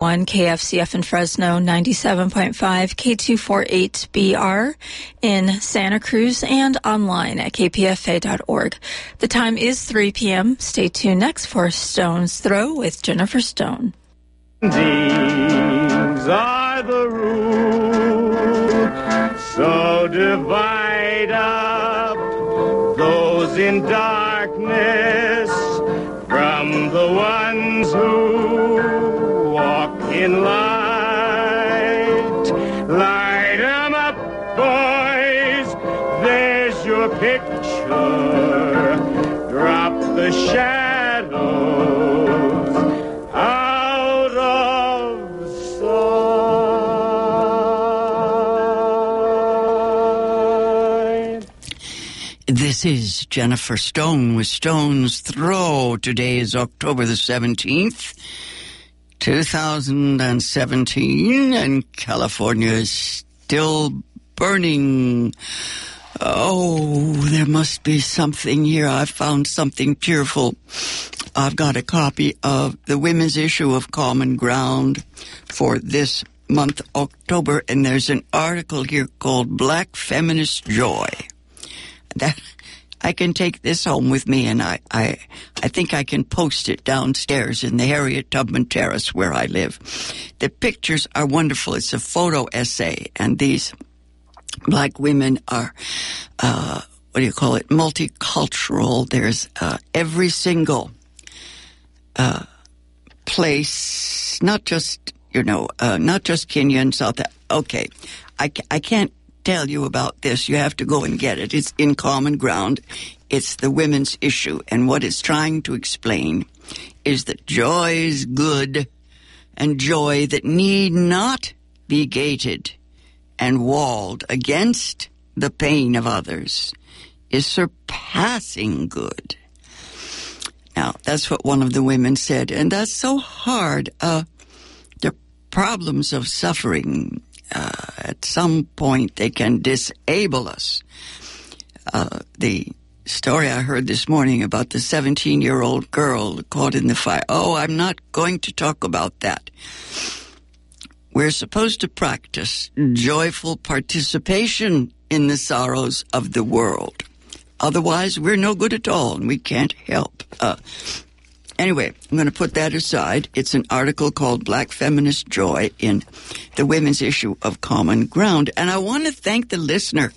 1 KFCF in Fresno, 97.5 K248BR in Santa Cruz, and online at kpfa.org. The time is 3 p.m. Stay tuned next for Stone's Throw with Jennifer Stone. These are the rules, so divide up those in darkness from the walk in light. Light 'em up, boys, there's your picture. Drop the shadows out of sight. This is Jennifer Stone with Stone's Throw. Today is October the 17th, 2017, and California is still burning. Oh, there must be something here. I found something cheerful. I've got a copy of the women's issue of Common Ground for this month, October, and there's an article here called Black Feminist Joy that I can take this home with me, and I, I, I think I can post it downstairs in the Harriet Tubman Terrace where I live. The pictures are wonderful. It's a photo essay, and these black women are, uh, what do you call it? Multicultural. There's uh, every single uh, place, not just you know, uh, not just Kenya and South. Africa. Okay, I, I can't tell you about this. You have to go and get it. It's in Common Ground. It's the women's issue, and what it's trying to explain is that joy is good, and joy that need not be gated and walled against the pain of others is surpassing good. Now, that's what one of the women said, and that's so hard. Uh, the problems of suffering, uh, at some point, they can disable us. Uh, the story I heard this morning about the 17 year old girl caught in the fire. Oh, I'm not going to talk about that. We're supposed to practice joyful participation in the sorrows of the world. Otherwise, we're no good at all and we can't help. Uh, anyway, I'm going to put that aside. It's an article called Black Feminist Joy in the women's issue of Common Ground. And I want to thank the listener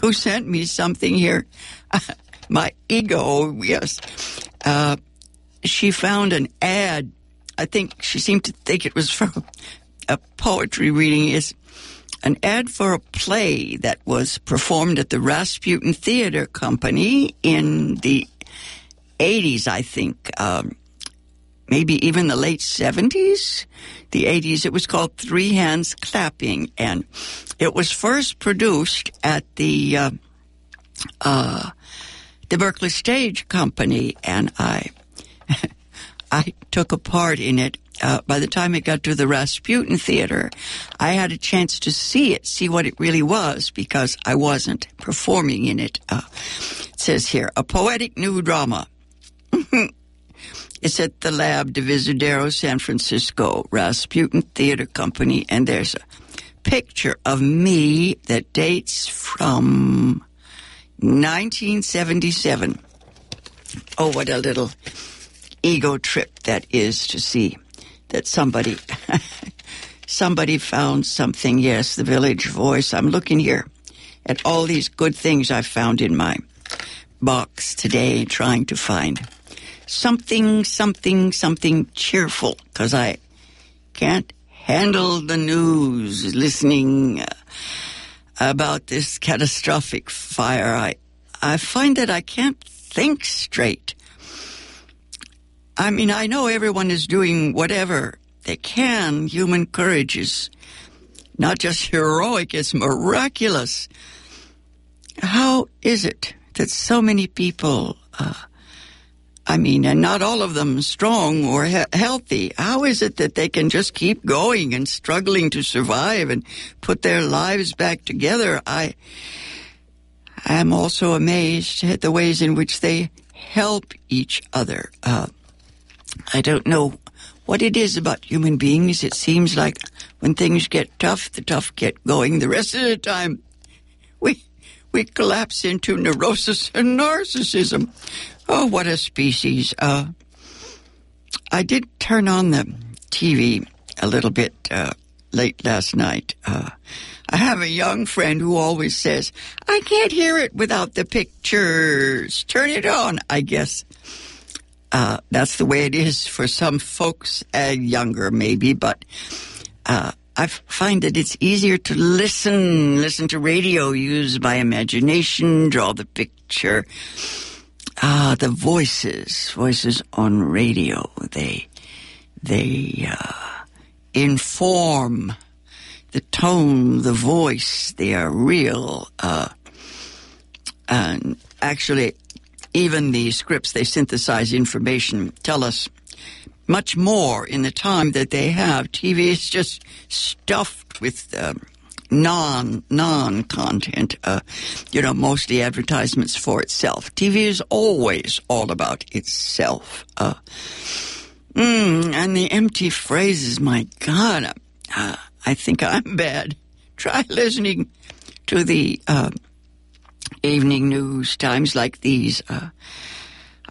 who sent me something here. My ego, yes. Uh, she found an ad. I think she seemed to think it was from a poetry reading. Is an ad for a play that was performed at the Rasputin Theater Company in the 80s, I think. Um, maybe even the late 70s, the 80s. It was called Three Hands Clapping, and it was first produced at the uh, uh, the Berkeley Stage Company, and I I took a part in it. Uh, by the time it got to the Rasputin Theater, I had a chance to see it, see what it really was, because I wasn't performing in it. Uh, it says here, a poetic new drama. It's at the Lab de Divisadero, San Francisco, Rasputin Theater Company, and there's a picture of me that dates from 1977. Oh, what a little ego trip that is to see that somebody somebody found something. Yes, the Village Voice. I'm looking here at all these good things I found in my box today, trying to find something, something, something cheerful because I can't handle the news. Listening uh, about this catastrophic fire, I I find that I can't think straight. I mean, I know everyone is doing whatever they can. Human courage is not just heroic, it's miraculous. How is it that so many people, uh, I mean, and not all of them strong or he- healthy, how is it that they can just keep going and struggling to survive and put their lives back together? I am also amazed at the ways in which they help each other. Uh, I don't know what it is about human beings. It seems like when things get tough, the tough get going. The rest of the time, we we collapse into neurosis and narcissism. Oh, what a species! Uh, I did turn on the TV a little bit uh, late last night. Uh, I have a young friend who always says, I can't hear it without the pictures. Turn it on, I guess. Uh, that's the way it is for some folks, uh, younger maybe, but uh, I find that it's easier to listen, listen to radio, use my imagination, draw the picture. Ah, the voices, voices on radio, they, they, uh, inform the tone, the voice, they are real. Uh, and actually, even the scripts they synthesize information tell us much more in the time that they have. TV is just stuffed with um, non non content. Uh, you know, mostly advertisements for itself. TV is always all about itself. Uh, mm, and the empty phrases, my God, uh, I think I'm bad. Try listening to the uh, evening news times like these.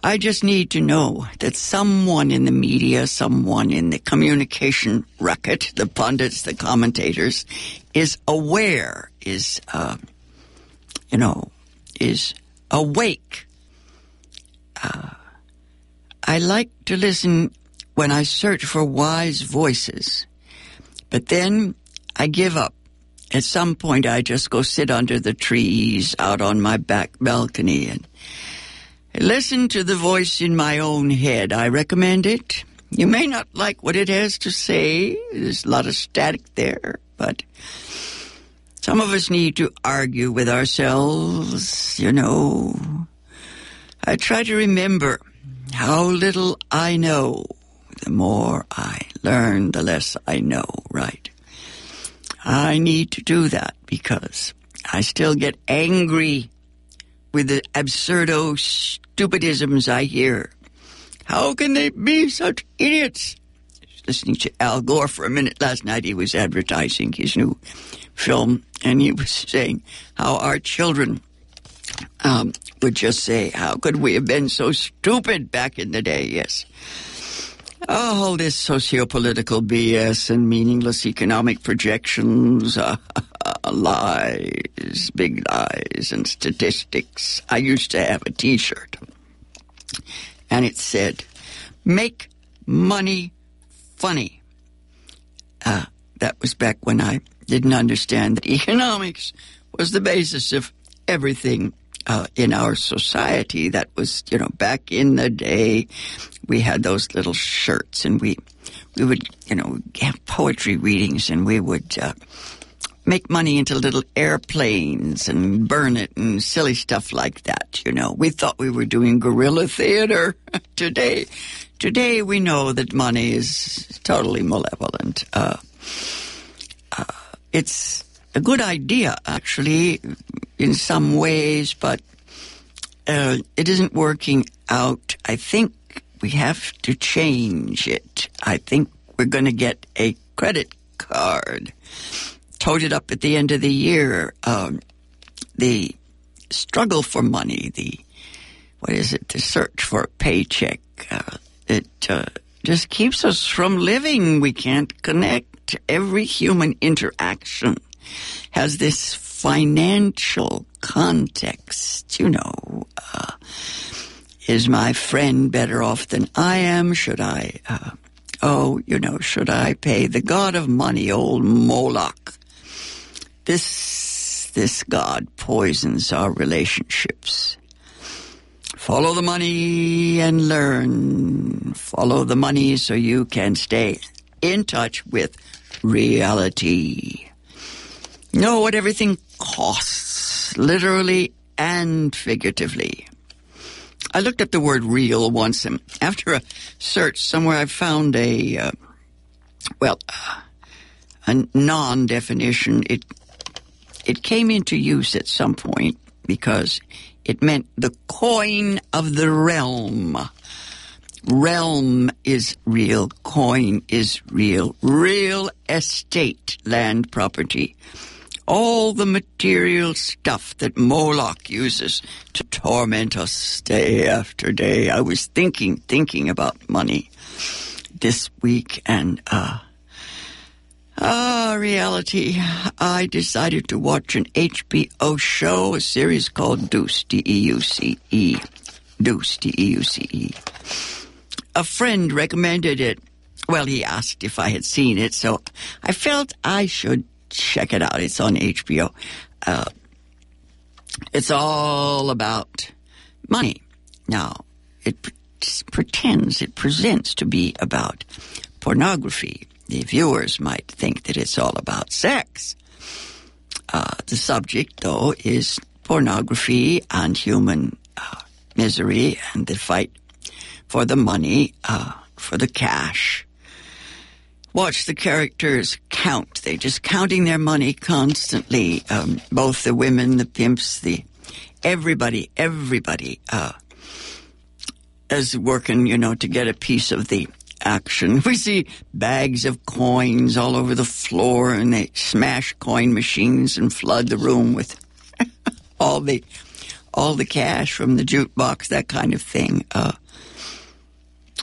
I just need to know that someone in the media, someone in the communication racket, the pundits, the commentators, is aware, is, uh, you know, is awake. Uh, I like to listen when I search for wise voices, but then I give up. At some point, I just go sit under the trees out on my back balcony and Listen to the voice in my own head. I recommend it. You may not like what it has to say. There's a lot of static there, but some of us need to argue with ourselves, you know. I try to remember how little I know. The more I learn, the less I know, right? I need to do that because I still get angry with the absurdo stupidisms I hear. How can they be such idiots? Listening to Al Gore for a minute last night, he was advertising his new film, and he was saying how our children um, would just say, How could we have been so stupid back in the day? Yes. all this socio-political BS and meaningless economic projections. Uh, lies, big lies, and statistics. I used to have a t shirt, and it said, Make money funny. Uh, that was back when I didn't understand that economics was the basis of everything uh, in our society. That was, you know, back in the day, we had those little shirts, and we we would, you know, have poetry readings, and we would uh, make money into little airplanes and burn it and silly stuff like that, you know. We thought we were doing guerrilla theater today. Today we know that money is totally malevolent. Uh, uh, it's a good idea, actually, in some ways, but uh, it isn't working out. I think we have to change it. I think we're going to get a credit card toted up at the end of the year. Um, the struggle for money, the what is it? The search for a paycheck. Uh, it uh, just keeps us from living. We can't connect. Every human interaction has this financial context. You know, uh, is my friend better off than I am? Should I? Uh, oh, you know, should I pay the god of money, old Moloch? This, this God poisons our relationships. Follow the money and learn. Follow the money so you can stay in touch with reality. Know what everything costs, literally and figuratively. I looked up the word real once, and after a search somewhere, I found a, uh, well, a non definition. It it came into use at some point because it meant the coin of the realm. Realm is real. Coin is real. Real estate, land property. All the material stuff that Moloch uses to torment us day after day. I was thinking, thinking about money this week and, uh, Ah, reality. I decided to watch an HBO show, a series called Deuce, D-E-U-C-E. Deuce, D-E-U-C-E. A friend recommended it. Well, he asked if I had seen it, so I felt I should check it out. It's on HBO. Uh, it's all about money. Now, it pre- pretends, it presents to be about pornography the viewers might think that it's all about sex. Uh, the subject, though, is pornography and human uh, misery and the fight for the money, uh, for the cash. Watch the characters count. They're just counting their money constantly. Um, both the women, the pimps, the everybody, everybody uh, is working, you know, to get a piece of the action. We see bags of coins all over the floor and they smash coin machines and flood the room with all the all the cash from the jukebox, that kind of thing. Uh,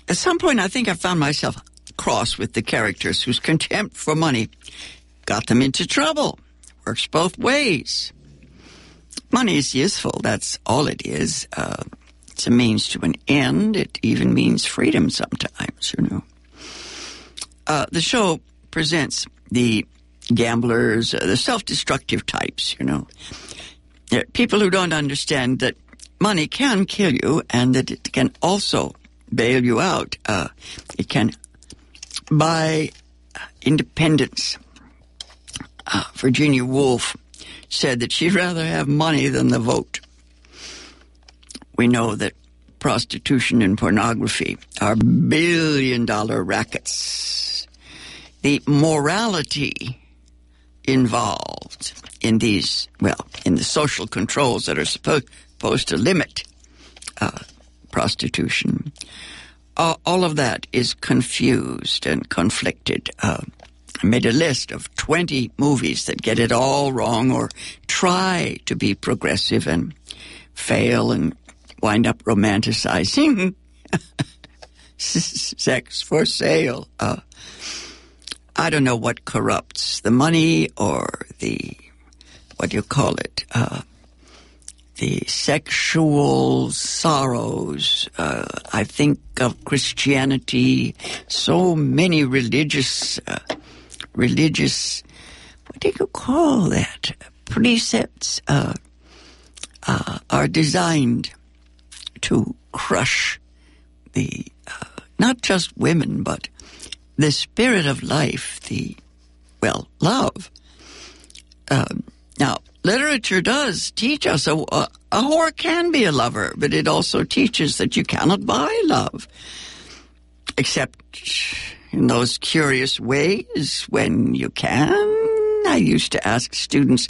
at some point, I think I found myself cross with the characters whose contempt for money got them into trouble. Works both ways. Money is useful. That's all it is. Uh, it's a means to an end. It even means freedom sometimes, you know. Uh, the show presents the gamblers, uh, the self-destructive types, you know. people who don't understand that money can kill you and that it can also bail you out. Uh, it can buy independence. Uh, Virginia Woolf said that she'd rather have money than the vote we know that prostitution and pornography are billion dollar rackets. The morality involved in these, well, in the social controls that are supposed, supposed to limit uh, prostitution, uh, all of that is confused and conflicted. Uh, I made a list of 20 movies that get it all wrong or try to be progressive and fail and wind up romanticizing sex for sale. Uh, I don't know what corrupts the money or the, what do you call it? Uh, the sexual sorrows. Uh, I think of Christianity, so many religious, uh, religious, what do you call that? Precepts uh, uh are designed to crush the, uh, not just women, but the spirit of life, the, well, love. Um, now, literature does teach us a, a, a whore can be a lover, but it also teaches that you cannot buy love. Except in those curious ways when you can. I used to ask students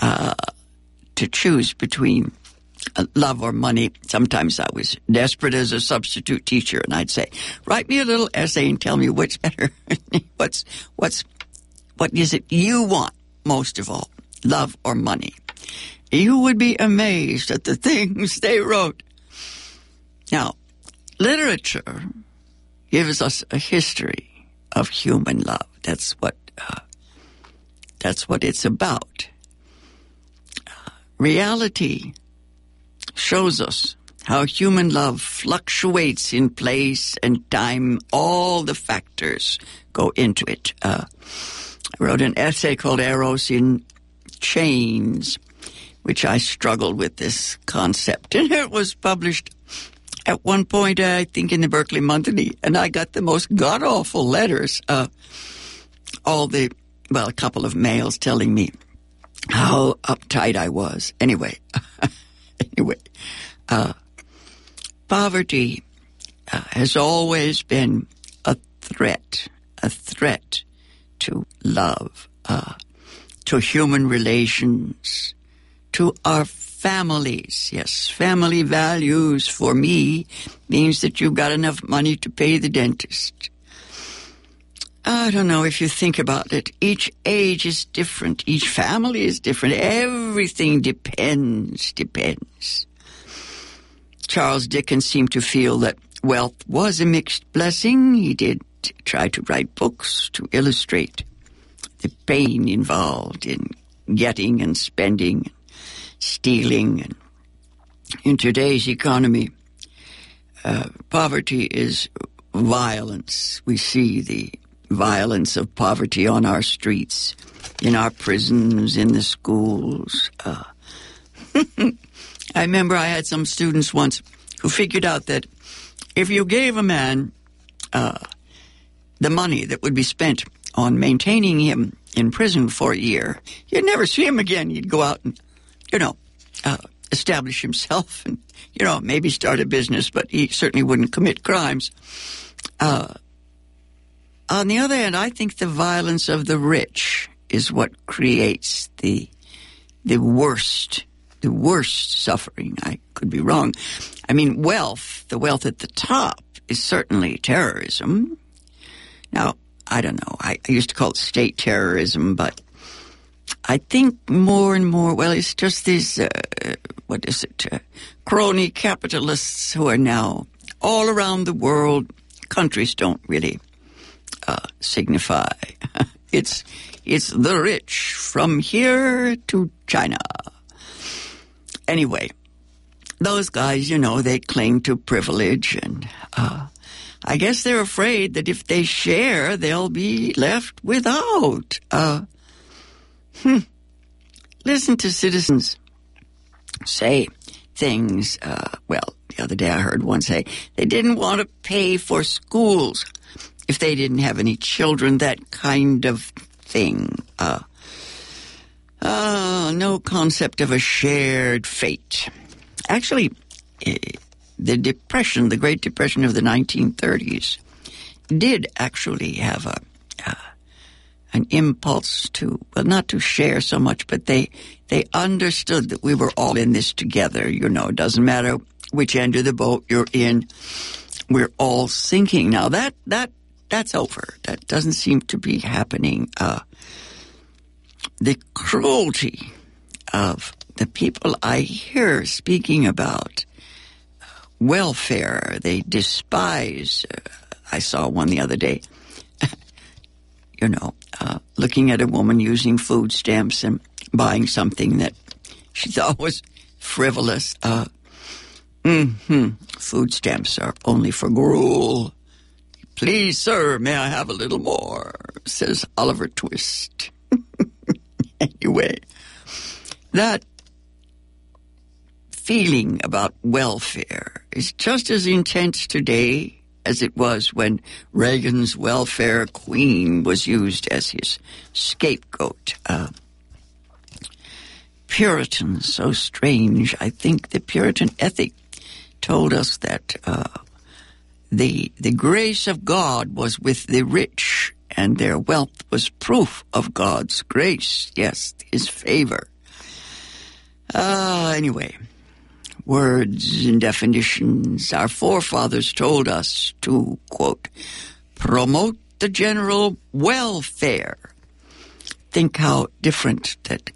uh, to choose between love or money. Sometimes I was desperate as a substitute teacher, and I'd say, "Write me a little essay and tell me which better. what's what's what is it you want most of all, love or money?" You would be amazed at the things they wrote. Now, literature gives us a history of human love. That's what uh, that's what it's about. Uh, reality shows us how human love fluctuates in place and time. All the factors go into it. Uh, I wrote an essay called Eros in Chains, which I struggled with this concept. And it was published at one point, I think, in the Berkeley Monthly. And I got the most god awful letters. Uh, all the, well, a couple of mails telling me how uptight I was. Anyway. anyway, uh, poverty uh, has always been a threat, a threat to love, uh, to human relations, to our families. Yes, family values for me means that you've got enough money to pay the dentist. I don't know if you think about it. Each age is different. Each family is different. Everything depends, depends. Charles Dickens seemed to feel that wealth was a mixed blessing. He did try to write books to illustrate the pain involved in getting and spending, stealing. And in today's economy, uh, poverty is violence. We see the violence of poverty on our streets, in our prisons, in the schools. Uh, I remember I had some students once who figured out that if you gave a man uh, the money that would be spent on maintaining him in prison for a year, you'd never see him again. You'd go out and, you know, uh, establish himself and, you know, maybe start a business, but he certainly wouldn't commit crimes. Uh, on the other hand, I think the violence of the rich is what creates the the worst the worst suffering. I could be wrong. I mean, wealth, the wealth at the top, is certainly terrorism. Now, I don't know. I, I used to call it state terrorism, but I think more and more, well, it's just these, uh, what is it, uh, crony capitalists who are now all around the world. Countries don't really uh, signify. it's, it's the rich from here to China. Anyway, those guys, you know, they cling to privilege and, uh, I guess they're afraid that if they share, they'll be left without. Uh, hmm. Listen to citizens say things. Uh, well, the other day I heard one say they didn't want to pay for schools if they didn't have any children, that kind of thing. Uh, uh, no concept of a shared fate. Actually, eh, the Depression, the Great Depression of the 1930s, did actually have a uh, an impulse to well, not to share so much, but they they understood that we were all in this together. You know, it doesn't matter which end of the boat you're in, we're all sinking. Now that that that's over. That doesn't seem to be happening. Uh, the cruelty of the people I hear speaking about welfare, they despise. Uh, I saw one the other day. you know, uh, looking at a woman using food stamps and buying something that she thought was frivolous. Uh, mm-hmm. Food stamps are only for gruel. Please, sir, may I have a little more? says Oliver Twist. anyway, that feeling about welfare is just as intense today as it was when Reagan's welfare queen was used as his scapegoat. Uh, Puritans, so strange. I think the Puritan ethic told us that uh, the, the grace of God was with the rich, and their wealth was proof of God's grace. Yes, his favor. Uh, anyway, words and definitions. Our forefathers told us to, quote, promote the general welfare. Think how different that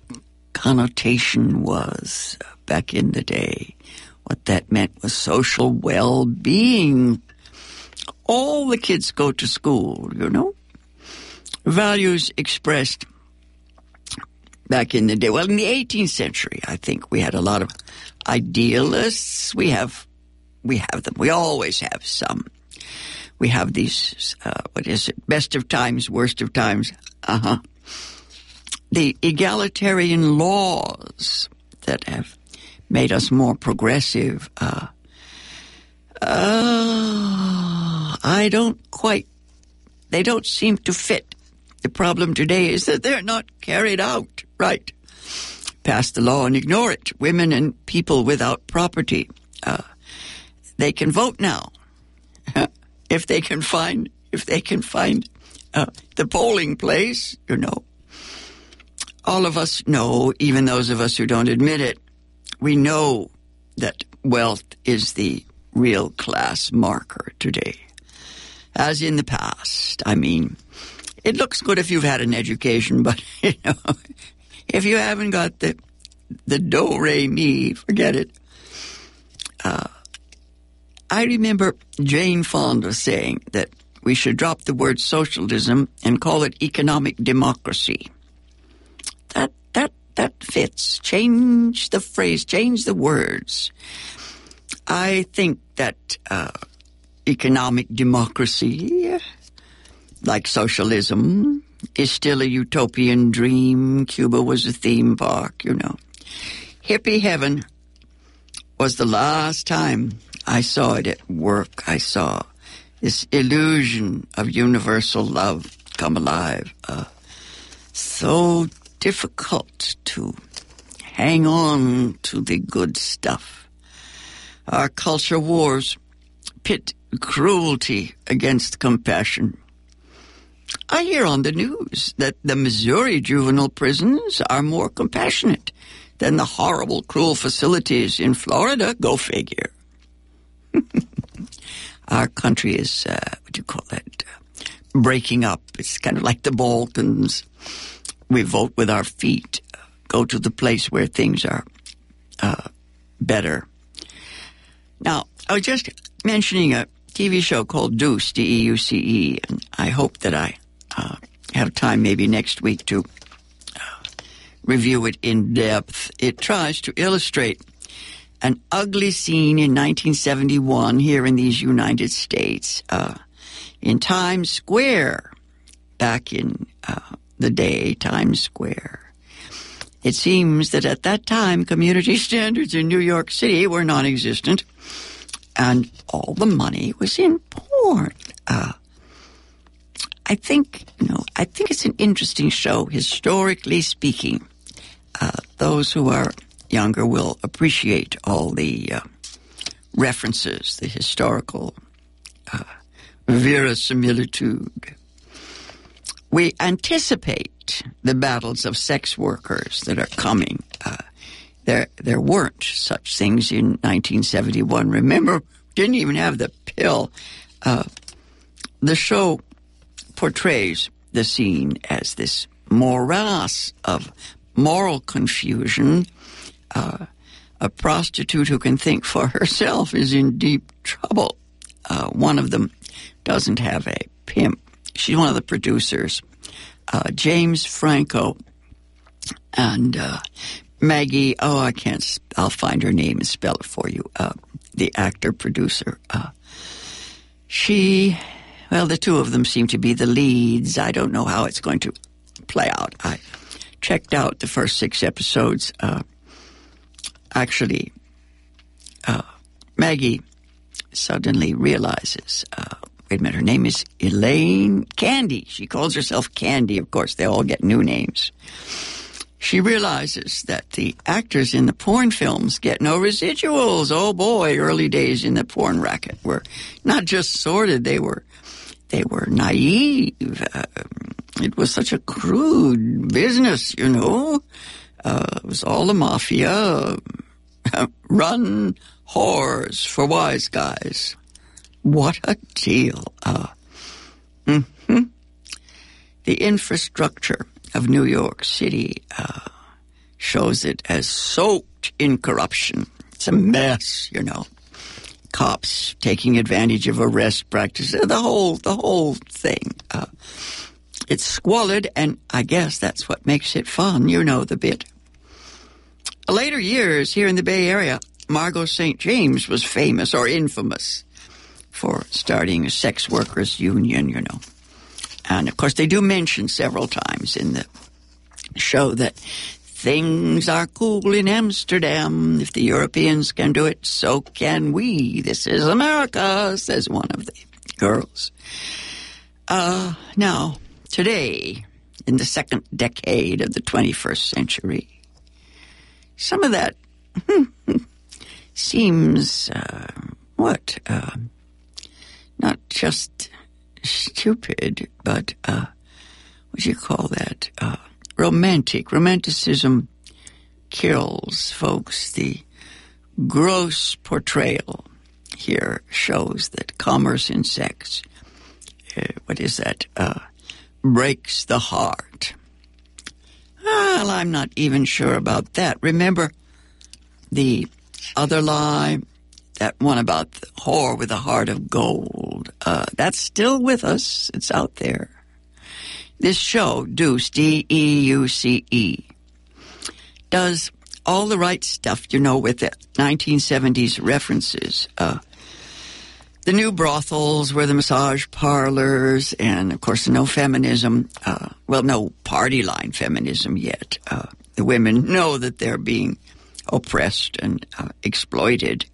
connotation was back in the day. What that meant was social well being all the kids go to school, you know. Values expressed back in the day. Well, in the 18th century, I think we had a lot of idealists. We have, we have them. We always have some. We have these, uh, what is it? Best of times, worst of times. Uh huh. The egalitarian laws that have made us more progressive. Uh, uh, I don't quite, they don't seem to fit. The problem today is that they're not carried out right. Pass the law and ignore it. Women and people without property, uh, they can vote now. if they can find, if they can find uh, the polling place, you know. all of us know, even those of us who don't admit it, we know that wealth is the real class marker today. As in the past. I mean, it looks good if you've had an education, but you know, if you haven't got the the do re mi, forget it. Uh, I remember Jane Fonda saying that we should drop the word socialism and call it economic democracy. That that that fits. Change the phrase, change the words. I think that uh, economic democracy, like socialism, is still a utopian dream. Cuba was a theme park, you know. Hippie heaven was the last time I saw it at work. I saw this illusion of universal love come alive. Uh, so difficult to hang on to the good stuff. Our culture wars pit cruelty against compassion. I hear on the news that the Missouri juvenile prisons are more compassionate than the horrible, cruel facilities in Florida. Go figure. Our country is, uh, what do you call it, uh, breaking up. It's kind of like the Balkans. We vote with our feet, go to the place where things are uh, better. Now, I was just mentioning a TV show called Deuce, D-E-U-C-E, and I hope that I uh, have time maybe next week to uh, review it in depth. It tries to illustrate an ugly scene in 1971 here in these United States, uh, in Times Square, back in uh, the day, Times Square. It seems that at that time, community standards in New York City were non existent and all the money was in porn. Uh, I think, you know, I think it's an interesting show, historically speaking. Uh, those who are younger will appreciate all the uh, references, the historical uh, verisimilitude. We anticipate the battles of sex workers that are coming. Uh, there, there weren't such things in 1971. Remember, didn't even have the pill. Uh, the show portrays the scene as this morass of moral confusion. Uh, a prostitute who can think for herself is in deep trouble. Uh, one of them doesn't have a pimp. She's one of the producers, uh, James Franco, and uh, Maggie, oh, I can't, I'll find her name and spell it for you. Uh, the actor producer. Uh, she, well, the two of them seem to be the leads. I don't know how it's going to play out. I checked out the first six episodes. Uh, actually, uh, Maggie suddenly realizes, uh, her name is Elaine Candy. She calls herself Candy. Of course, they all get new names she realizes that the actors in the porn films get no residuals. Oh boy, early days in the porn racket were not just sordid; they were they were naive. Uh, it was such a crude business, you know. Uh, it was all the mafia, run whores for wise guys. What a deal! Uh, mm-hmm. The infrastructure of New York City uh, shows it as soaked in corruption. It's a mess, you know. Cops taking advantage of arrest practices, the whole the whole thing. Uh, it's squalid, and I guess that's what makes it fun. You know the bit. Later years here in the Bay Area, Margo St. James was famous or infamous for starting a sex workers union, you know. And of course, they do mention several times in the show that things are cool in Amsterdam. If the Europeans can do it, so can we. This is America, says one of the girls. Uh, now, today, in the second decade of the 21st century, some of that seems, uh, what, uh, not just stupid, but uh, what do you call that? Uh, romantic. Romanticism kills, folks. The gross portrayal here shows that commerce in sex, uh, what is that, uh, breaks the heart. Well, I'm not even sure about that. Remember the other lie, that one about the whore with a heart of gold. Uh, that's still with us. It's out there. This show, Deuce, D-E-U-C-E, does all the right stuff, you know, with the 1970s references. Uh, the new brothels were the massage parlors, and of course, no feminism. Uh, well, no party line feminism yet. Uh, the women know that they're being oppressed and uh, exploited.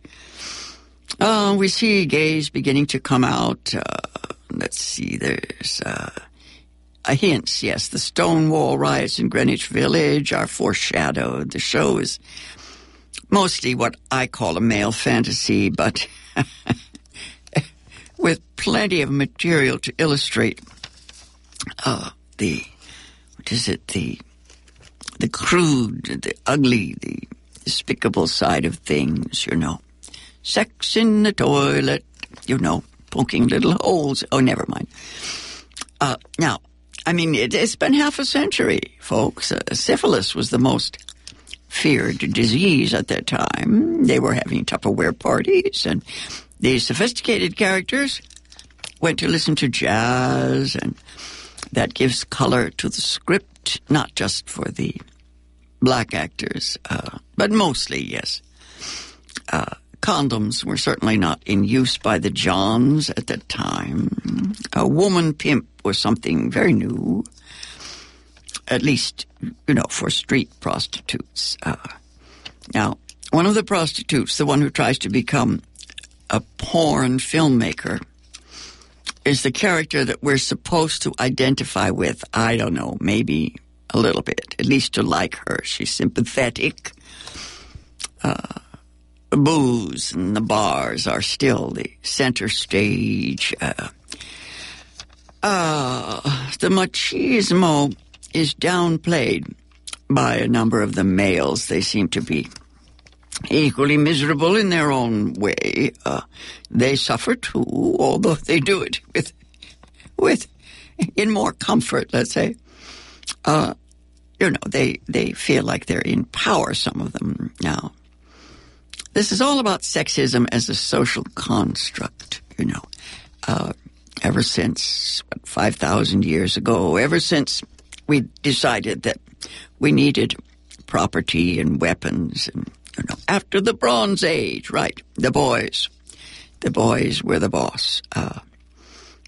Uh, we see gays beginning to come out. Uh, let's see, there's uh, a hint. Yes, the Stonewall riots in Greenwich Village are foreshadowed. The show is mostly what I call a male fantasy, but with plenty of material to illustrate uh, the what is it the the crude, the ugly, the despicable side of things. You know, sex in the toilet. You know, poking little holes. Oh, never mind. Uh, now, I mean, it, has been half a century, folks. Uh, syphilis was the most feared disease at that time. They were having Tupperware parties, and these sophisticated characters went to listen to jazz, and that gives color to the script, not just for the black actors, uh, but mostly, yes. Uh, condoms were certainly not in use by the Johns at that time. A woman pimp was something very new, at least, you know, for street prostitutes. Uh, now, one of the prostitutes, the one who tries to become a porn filmmaker, is the character that we're supposed to identify with. I don't know, maybe a little bit, at least to like her. She's sympathetic. Uh, booze and the bars are still the center stage. Uh, uh, the machismo is downplayed by a number of the males. They seem to be equally miserable in their own way. Uh, they suffer too, although they do it with, with, in more comfort, let's say. Uh, you know, they, they feel like they're in power, some of them now. This is all about sexism as a social construct, you know. Uh, ever since, 5,000 years ago, ever since we decided that we needed property and weapons and, you know, after the Bronze Age, right, the boys, the boys were the boss. Uh,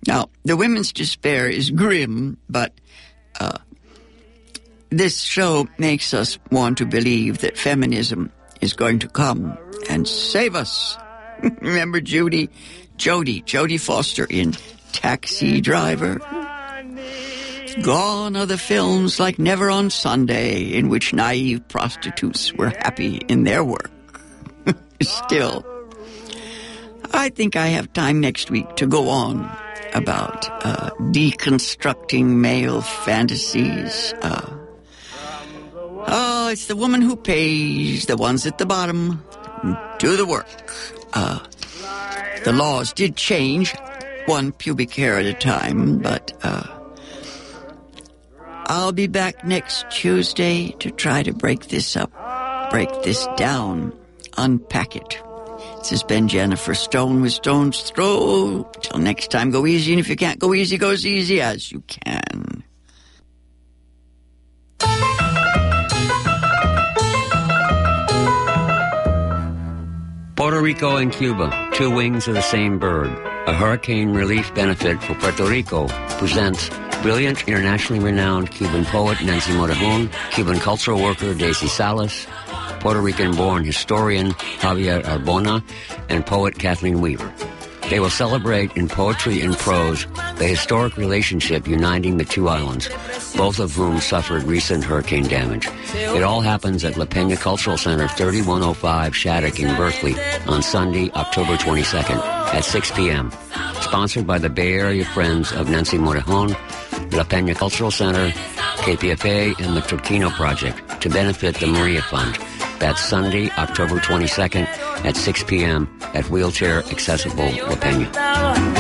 now, the women's despair is grim, but uh, this show makes us want to believe that feminism is going to come and save us. Remember Judy, Jody, Jodie Foster in Taxi Driver? Gone are the films like Never on Sunday, in which naive prostitutes were happy in their work. Still, I think I have time next week to go on about uh, deconstructing male fantasies. Uh, oh, it's the woman who pays, the ones at the bottom do the work. Uh, the laws did change, one pubic hair at a time, but uh, I'll be back next Tuesday to try to break this up, break this down, unpack it. This has been Jennifer Stone with Stone's Throw. Till next time, go easy, and if you can't go easy, go as easy as you can. Puerto Rico and Cuba, two wings of the same bird. A hurricane relief benefit for Puerto Rico presents brilliant, internationally renowned Cuban poet Nancy Morejon, Cuban cultural worker Daisy Salas, Puerto Rican-born historian Javier Arbona, and poet Kathleen Weaver. They will celebrate in poetry and prose the historic relationship uniting the two islands, both of whom suffered recent hurricane damage. It all happens at La Peña Cultural Center, 3105 Shattuck in Berkeley on Sunday, October 22nd at 6 p.m. Sponsored by the Bay Area Friends of Nancy Morejon La Pena Cultural Center, KPFA, and the Tortino Project to benefit the Maria Fund. That's Sunday, October 22nd at 6 p.m. at Wheelchair Accessible La Pena.